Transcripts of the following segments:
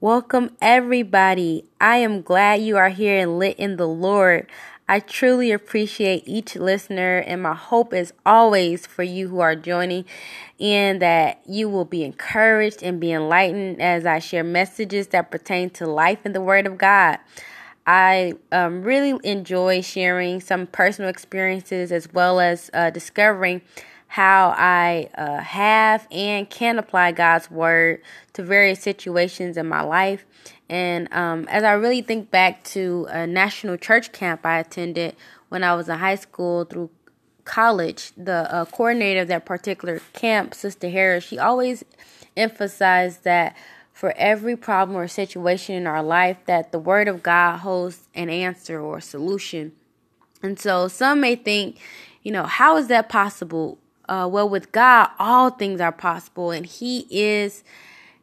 Welcome, everybody. I am glad you are here and lit in the Lord. I truly appreciate each listener, and my hope is always for you who are joining, and that you will be encouraged and be enlightened as I share messages that pertain to life and the Word of God. I um, really enjoy sharing some personal experiences as well as uh, discovering how I uh, have and can apply God's word to various situations in my life. And um, as I really think back to a national church camp I attended when I was in high school through college, the uh, coordinator of that particular camp, Sister Harris, she always emphasized that for every problem or situation in our life, that the Word of God holds an answer or solution. And so some may think, you know, how is that possible? Uh, well, with God, all things are possible, and He is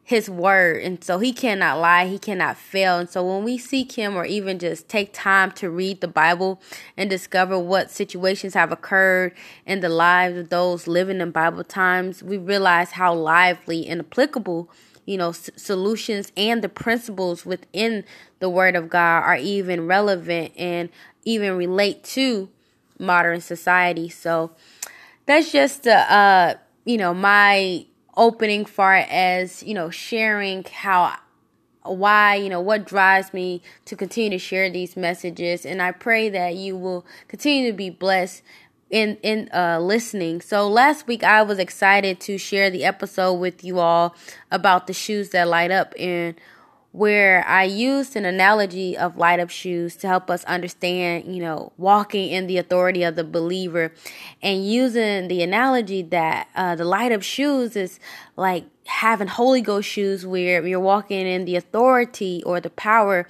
His Word, and so He cannot lie, He cannot fail. And so, when we seek Him, or even just take time to read the Bible and discover what situations have occurred in the lives of those living in Bible times, we realize how lively and applicable you know s- solutions and the principles within the word of god are even relevant and even relate to modern society so that's just uh, uh you know my opening far as you know sharing how why you know what drives me to continue to share these messages. And i pray that you will continue to be blessed in in uh listening. So last week i was excited to share the episode with you all about the shoes that light up. And where I used an analogy of light up shoes to help us understand, you know, walking in the authority of the believer. And using the analogy that uh, the light up shoes is like having Holy Ghost shoes where you're walking in the authority or the power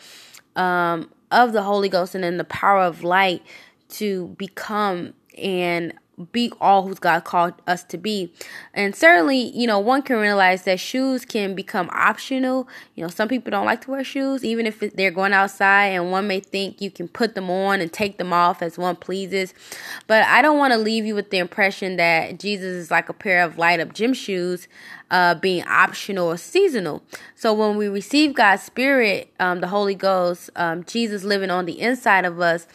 um, of the Holy Ghost and in the power of light to become and be all who's God called us to be. And certainly, you know, one can realize that shoes can become optional. You know, some people don't like to wear shoes, even if they're going outside, and one may think you can put them on and take them off as one pleases. But I don't want to leave you with the impression that Jesus is like a pair of light up gym shoes. Uh, being optional or seasonal. So when we receive God's Spirit, um, the Holy Ghost, um, Jesus living on the inside of us,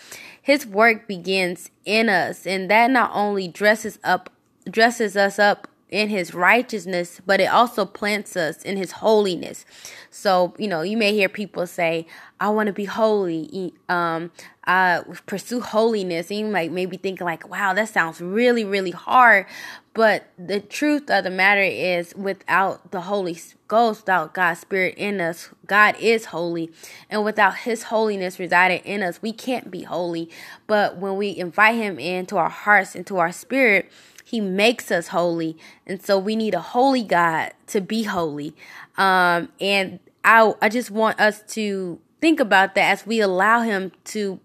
his work begins in us, and that not only dresses up dresses us up in his righteousness, but it also plants us in his holiness. So, you know, you may hear people say, I want to be holy. Um, I pursue holiness. And you might maybe think like, wow, that sounds really, really hard. But the truth of the matter is without the Holy Ghost, without God's Spirit in us, God is holy. And without his holiness residing in us, we can't be holy. But when we invite him into our hearts, into our spirit, he makes us holy. And so we need a holy God to be holy. Um, and I, I just want us to think about that as we allow him to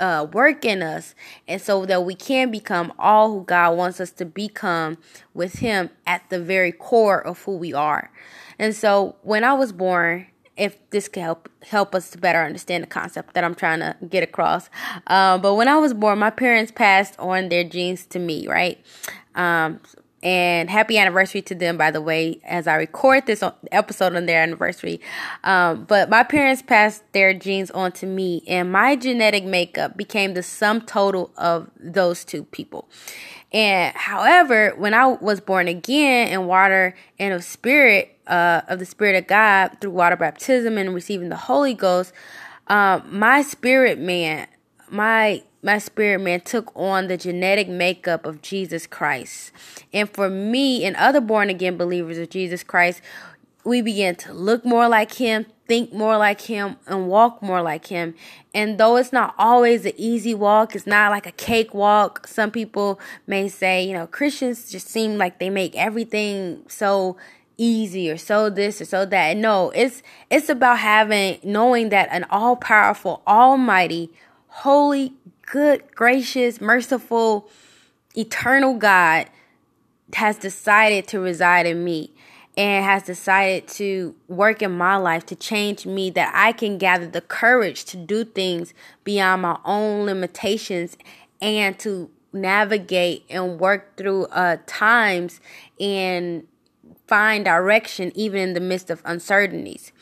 uh, work in us, and so that we can become all who God wants us to become with Him at the very core of who we are. And so, when I was born, if this can help help us to better understand the concept that I'm trying to get across. Um, but when I was born, my parents passed on their genes to me, right? Um, and happy anniversary to them, by the way, as I record this episode on their anniversary. Um, but my parents passed their genes on to me, and my genetic makeup became the sum total of those two people. And however, when I was born again in water and of spirit, uh, of the Spirit of God through water baptism and receiving the Holy Ghost, um, my spirit man, my my spirit man took on the genetic makeup of Jesus Christ. And for me and other born again believers of Jesus Christ, we begin to look more like him, think more like him, and walk more like him. And though it's not always an easy walk, it's not like a cake walk. Some people may say, you know, Christians just seem like they make everything so easy or so this or so that. No, it's it's about having knowing that an all powerful, almighty, holy, good, gracious, merciful, eternal God has decided to reside in me and has decided to work in my life to change me that I can gather the courage to do things beyond my own limitations and to navigate and work through uh, times and find direction even in the midst of uncertainties.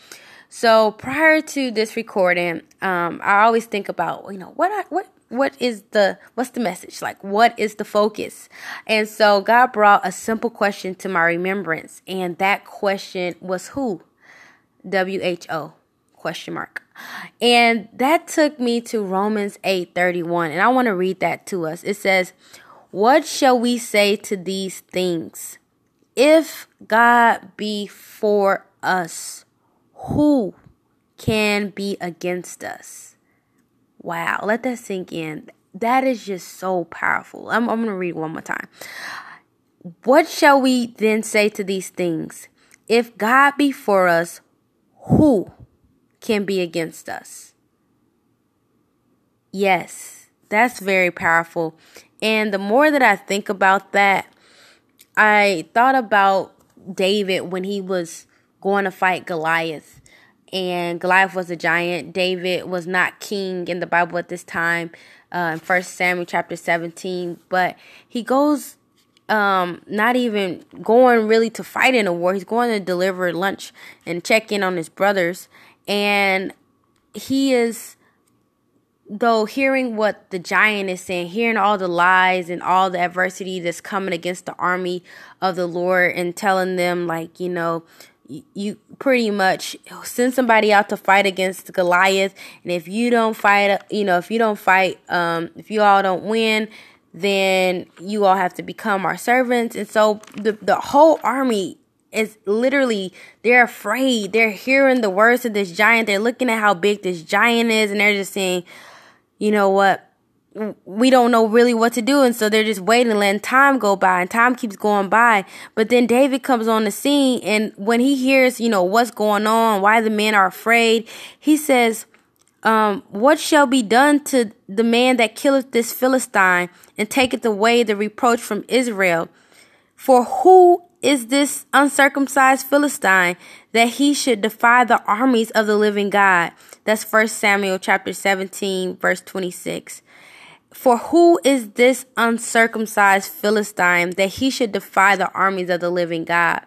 So prior to this recording, um, I always think about you know what I, what what is the what's the message? Like what is the focus? And so god brought a simple question to my remembrance and that question was who? W-h-o question mark. And that took me to romans 8 31 and i want to read that to us. It says what shall we say to these things? If god be for us who can be against us Wow, let that sink in. That is just so powerful. I'm, I'm going to read one more time. What shall we then say to these things? If God be for us, who can be against us? Yes, that's very powerful. And the more that I think about that, I thought about David when he was going to fight Goliath and Goliath was a giant. David was not king in the Bible at this time, uh, in First Samuel chapter seventeen. But he goes, um, not even going really to fight in a war. He's going to deliver lunch and check in on his brothers, and he is. Though hearing what the giant is saying, hearing all the lies and all the adversity that's coming against the army of the Lord, and telling them, like, you know, you pretty much send somebody out to fight against Goliath, and if you don't fight, you know, if you don't fight, um, if you all don't win, then you all have to become our servants. And so the the whole army is literally they're afraid. They're hearing the words of this giant. They're looking at how big this giant is, and they're just saying, you know what? We don't know really what to do and so they're just waiting letting time go by and time keeps going by. But then david comes on the scene and when he hears you know what's going on why the men are afraid he says um, what shall be done to the man that killeth this philistine and taketh away the reproach from israel? For who is this uncircumcised philistine that he should defy the armies of the living god? That's first samuel chapter 17 verse 26 for who is this uncircumcised Philistine that he should defy the armies of the living God?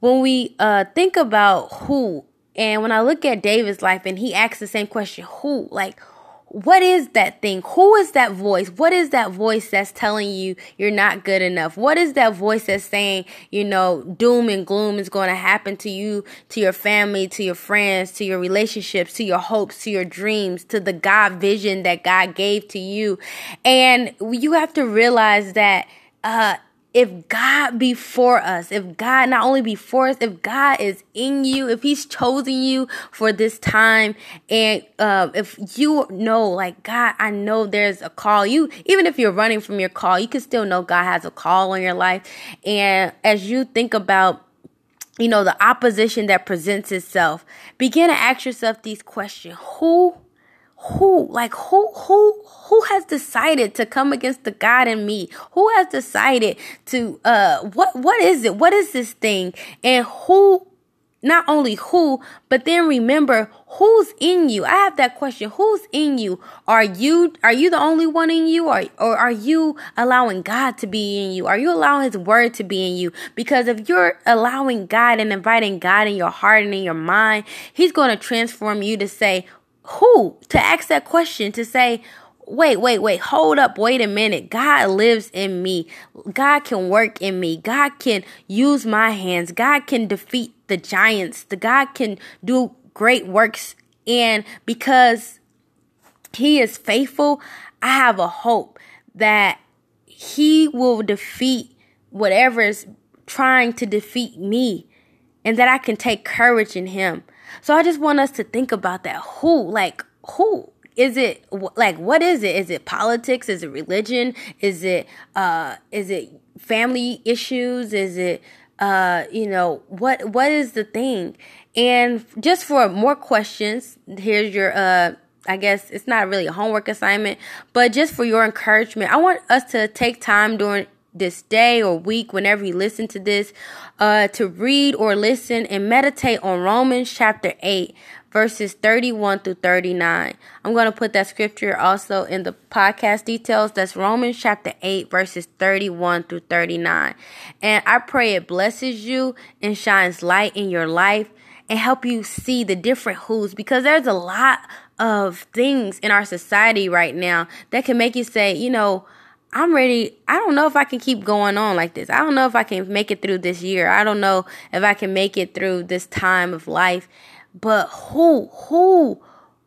When we uh, think about who, and when I look at David's life and he asks the same question, who? Like, what is that thing? Who is that voice? What is that voice that's telling you you're not good enough? What is that voice that's saying, you know, doom and gloom is going to happen to you, to your family, to your friends, to your relationships, to your hopes, to your dreams, to the God vision that God gave to you? And you have to realize that, uh, if God be for us, if God not only be for us, if God is in you, if He's chosen you for this time, and uh, if you know, like God, I know there's a call. You even if you're running from your call, you can still know God has a call on your life. And as you think about you know the opposition that presents itself, begin to ask yourself these questions: Who who like who who who has decided to come against the god in me? Who has decided to uh what what is it? What is this thing? And who not only who but then remember who's in you. I have that question. Who's in you? Are you are you the only one in you? Or or are you allowing god to be in you? Are you allowing his word to be in you? Because if you're allowing god and inviting god in your heart and in your mind he's going to transform you to say who to ask that question to say, wait, wait, wait, hold up, wait a minute. God lives in me. God can work in me. God can use my hands. God can defeat the giants. The God can do great works. And because He is faithful, I have a hope that He will defeat whatever is trying to defeat me and that I can take courage in Him. So I just want us to think about that. Who, like, who? Is it like what is it? Is it politics? Is it religion? Is it uh is it family issues? Is it uh you know what what is the thing? And just for more questions, here's your uh I guess it's not really a homework assignment, but just for your encouragement, I want us to take time during this day or week, whenever you listen to this, uh, to read or listen and meditate on Romans chapter 8, verses 31 through 39. I'm going to put that scripture also in the podcast details. That's Romans chapter 8, verses 31 through 39. And I pray it blesses you and shines light in your life and help you see the different who's because there's a lot of things in our society right now that can make you say, you know, I'm ready. I don't know if I can keep going on like this. I don't know if I can make it through this year. I don't know if I can make it through this time of life. But who, who,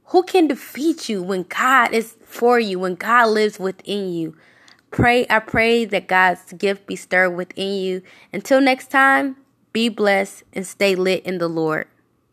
who can defeat you when God is for you, when God lives within you? Pray, I pray that God's gift be stirred within you. Until next time, be blessed and stay lit in the Lord.